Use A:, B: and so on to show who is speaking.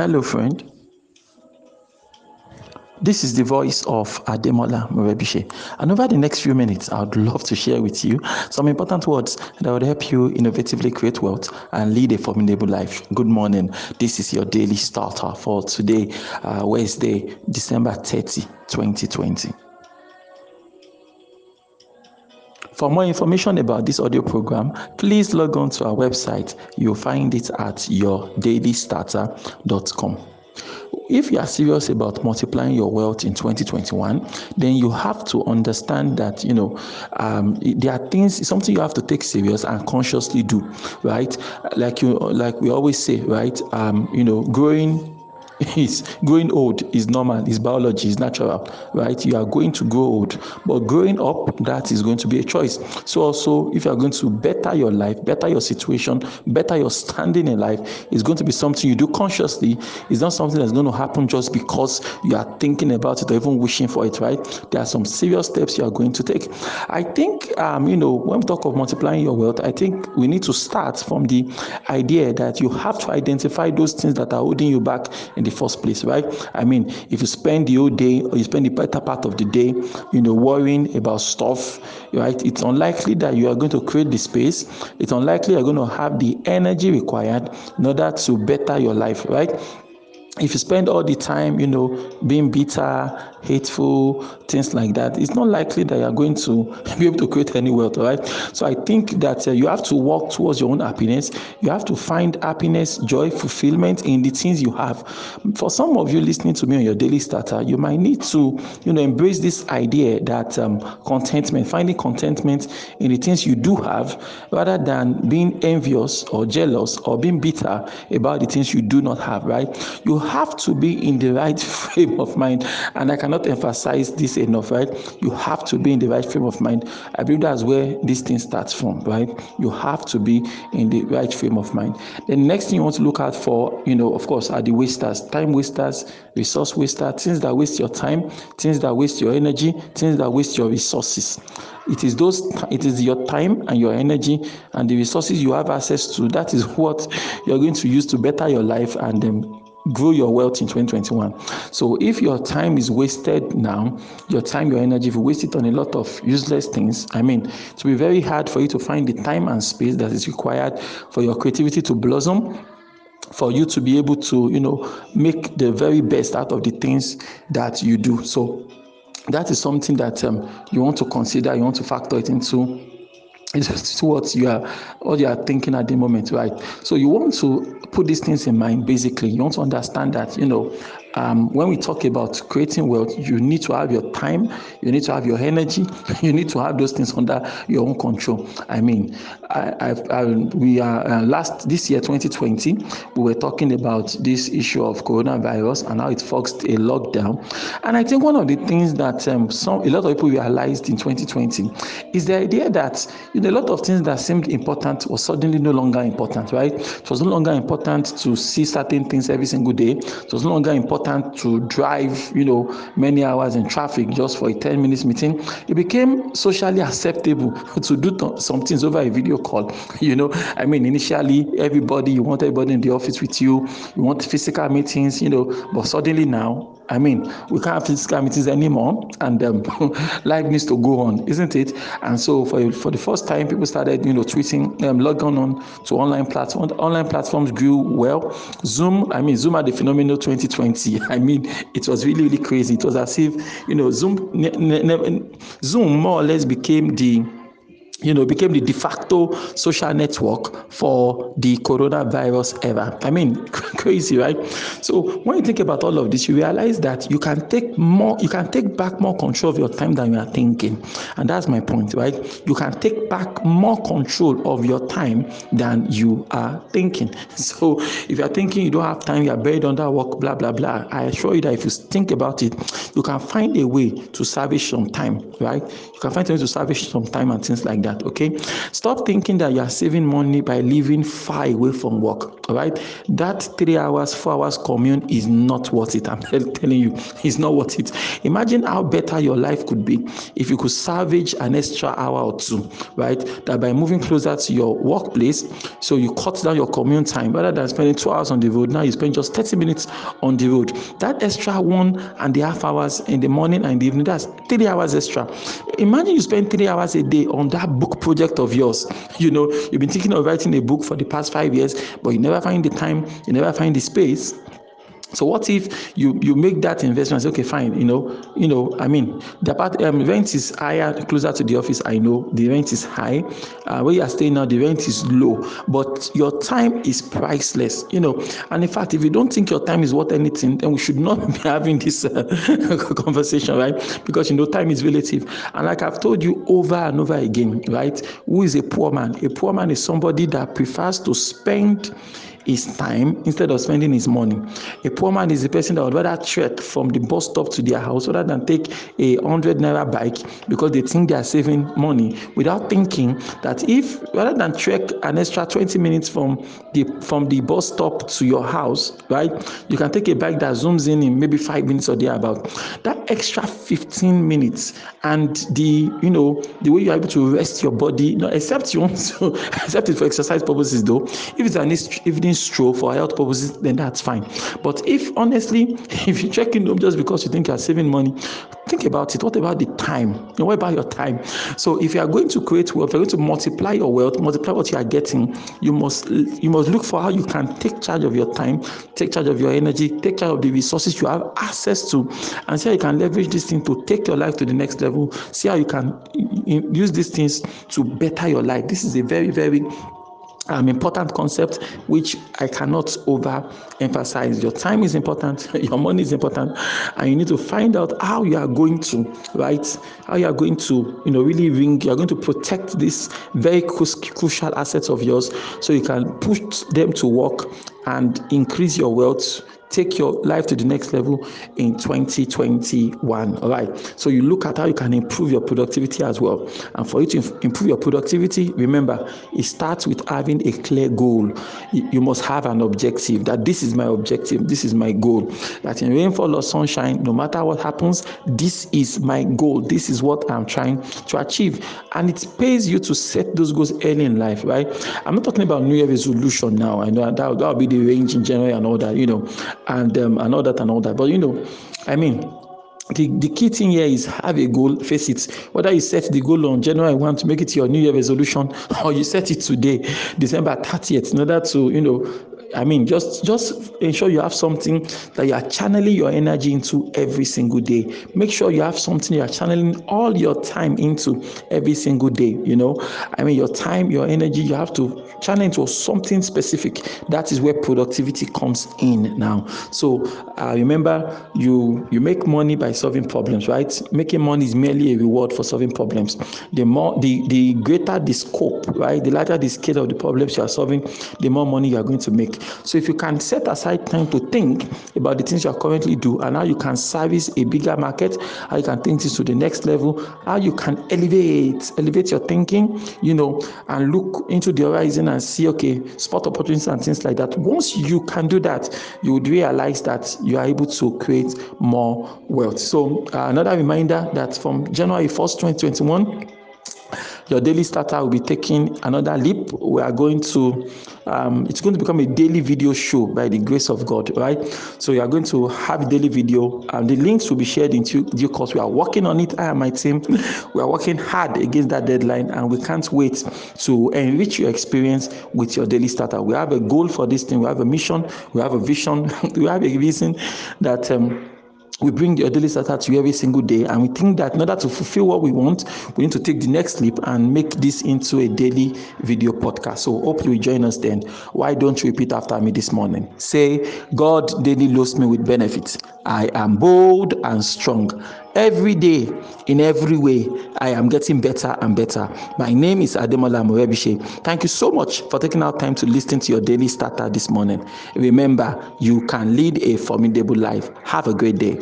A: Hello, friend. This is the voice of Ademola Morebise. And over the next few minutes, I would love to share with you some important words that would help you innovatively create wealth and lead a formidable life. Good morning. This is your daily starter for today, uh, Wednesday, December 30, 2020. For more information about this audio program, please log on to our website. You'll find it at yourdailystarter.com. If you are serious about multiplying your wealth in 2021, then you have to understand that you know um, there are things something you have to take serious and consciously do, right? Like you like we always say, right? Um, you know, growing is growing old is normal is biology is natural right? You are going to grow old. But growing up that is going to be a choice. So also if you are going to better your life better your situation better your standing in life is going to be something you do consciously. It's not something that's going to happen just because you are thinking about it or even wishing for it right? There are some serious steps you are going to take. I think um, you know when we talk of multiplying your wealth i think we need to start from the idea that you have to identify those things that are holding you back in the the first place, right? I mean, if you spend the whole day or you spend the better part of the day, you know, worrying about stuff, right? It's unlikely that you are going to create the space. It's unlikely you're going to have the energy required in order to better your life, right? If you spend all the time, you know, being bitter, hateful, things like that, it's not likely that you're going to be able to create any wealth, right? So I think that uh, you have to work towards your own happiness. You have to find happiness, joy, fulfillment in the things you have. For some of you listening to me on your daily starter, you might need to, you know, embrace this idea that um, contentment, finding contentment in the things you do have, rather than being envious or jealous or being bitter about the things you do not have, right? You have to be in the right frame of mind. And I cannot emphasize this enough, right? You have to be in the right frame of mind. I believe that's where this thing starts from, right? You have to be in the right frame of mind. The next thing you want to look out for, you know, of course, are the wasters, time wasters, resource wasters, things that waste your time, things that waste your energy, things that waste your resources it is those it is your time and your energy and the resources you have access to that is what you're going to use to better your life and um, grow your wealth in 2021. So if your time is wasted now, your time, your energy, if you waste it on a lot of useless things, I mean, it will be very hard for you to find the time and space that is required for your creativity to blossom for you to be able to you know make the very best out of the things that you do so that is something that um, you want to consider you want to factor it into it's what you are what you are thinking at the moment right? So you want to put these things in mind basically. You want to understand that you know um, when we talk about creating wealth, you need to have your time, you need to have your energy, you need to have those things under your own control. I mean, I, I've, I, we are uh, last this year, 2020, we were talking about this issue of coronavirus and how it forced a lockdown. And I think one of the things that um, some a lot of people realized in 2020 is the idea that you know, a lot of things that seemed important was suddenly no longer important, right? It was no longer important to see certain things every single day. It was no longer important important to drive, you know, many hours in traffic just for a 10 minutes meeting. It became socially acceptable to do th- some things over a video call. You know, I mean, initially everybody, you want everybody in the office with you, you want physical meetings, you know, but suddenly now I mean, we can't have physical meetings anymore, and um, life needs to go on, isn't it? And so, for for the first time, people started, you know, tweeting, um, logging on to online platforms. Online platforms grew well. Zoom, I mean, Zoom had the phenomenal 2020. I mean, it was really, really crazy. It was as if, you know, Zoom, ne- ne- ne- Zoom more or less became the you know, became the de facto social network for the coronavirus ever. I mean, crazy, right? So when you think about all of this, you realize that you can take more, you can take back more control of your time than you are thinking, and that's my point, right? You can take back more control of your time than you are thinking. So if you are thinking you don't have time, you are buried under work, blah blah blah. I assure you that if you think about it, you can find a way to salvage some time, right? You can find a way to salvage some time and things like that that. Okay, stop thinking that you are saving money by living far away from work. All right, that three hours, four hours commune is not worth it. I'm telling you, it's not worth it. Imagine how better your life could be if you could salvage an extra hour or two, right? That by moving closer to your workplace, so you cut down your commute time rather than spending two hours on the road. Now you spend just 30 minutes on the road. That extra one and a half hours in the morning and the evening, that's three hours extra. Imagine you spend three hours a day on that book project of yours. You know, you've been thinking of writing a book for the past five years, but you never find the time, you never find the space so what if you you make that investment? Say, okay, fine. You know, you know. I mean, the part um, rent is higher closer to the office. I know the rent is high. Uh, where you are staying now, the rent is low. But your time is priceless. You know, and in fact, if you don't think your time is worth anything, then we should not be having this uh, conversation, right? Because you know, time is relative. And like I've told you over and over again, right? Who is a poor man? A poor man is somebody that prefers to spend his time instead of spending his money. A poor man is a person that would rather trek from the bus stop to their house rather than take a hundred naira bike because they think they are saving money without thinking that if rather than trek an extra 20 minutes from the from the bus stop to your house, right, you can take a bike that zooms in in maybe five minutes or thereabout. That extra 15 minutes and the you know the way you're able to rest your body, you know, except you want to except it for exercise purposes though. If it's an evening stroll for health purposes, then that's fine. But if honestly, if you're checking them just because you think you're saving money, think about it. What about the time? what about your time? So if you are going to create wealth, you're going to multiply your wealth, multiply what you are getting, you must you must look for how you can take charge of your time, take charge of your energy, take charge of the resources you have access to, and see how you can leverage this thing to take your life to the next level. See how you can use these things to better your life. This is a very, very um, important concept which I cannot overemphasize. Your time is important, your money is important, and you need to find out how you are going to, right? How you are going to, you know, really ring, you are going to protect these very crucial assets of yours so you can put them to work and increase your wealth take your life to the next level in 2021. All right. So you look at how you can improve your productivity as well. And for you to improve your productivity, remember, it starts with having a clear goal. You must have an objective that this is my objective, this is my goal. That in rainfall or sunshine, no matter what happens, this is my goal. This is what I'm trying to achieve. And it pays you to set those goals early in life, right? I'm not talking about New Year resolution now. I know that that will be the range in January and all that, you know and um, and all that and all that. But you know, I mean, the, the key thing here is have a goal, face it. Whether you set the goal on January 1 to make it your New Year resolution, or you set it today, December 30th, in order to, you know, I mean, just just ensure you have something that you are channeling your energy into every single day. Make sure you have something you are channeling all your time into every single day. You know, I mean, your time, your energy, you have to channel into something specific. That is where productivity comes in now. So uh, remember, you you make money by solving problems, right? Making money is merely a reward for solving problems. The more the the greater the scope, right? The larger the scale of the problems you are solving, the more money you are going to make. So if you can set aside time to think about the things you are currently do and how you can service a bigger market, how you can take this to the next level, how you can elevate, elevate your thinking, you know, and look into the horizon and see, okay, spot opportunities and things like that. Once you can do that, you would realize that you are able to create more wealth. So uh, another reminder that from January 1st, 2021, your daily starter will be taking another leap. We are going to, um, it's going to become a daily video show by the grace of God, right? So you are going to have a daily video, and the links will be shared in due course. We are working on it. I and my team, we are working hard against that deadline, and we can't wait to enrich your experience with your daily starter. We have a goal for this thing. We have a mission. We have a vision. we have a reason that. Um, we bring the daily starter to you every single day and we think that in order to fulfill what we want we need to take the next leap and make this into a daily video podcast. So hopefully you join us then. Why don't you repeat after me this morning? Say god daily loads me with benefits. I am bold and strong every day in every way i am getting better and better. My name is ademola morebise thank you so much for taking out time to listen to your daily starter this morning. Remember you can lead a formidable life. Have a great day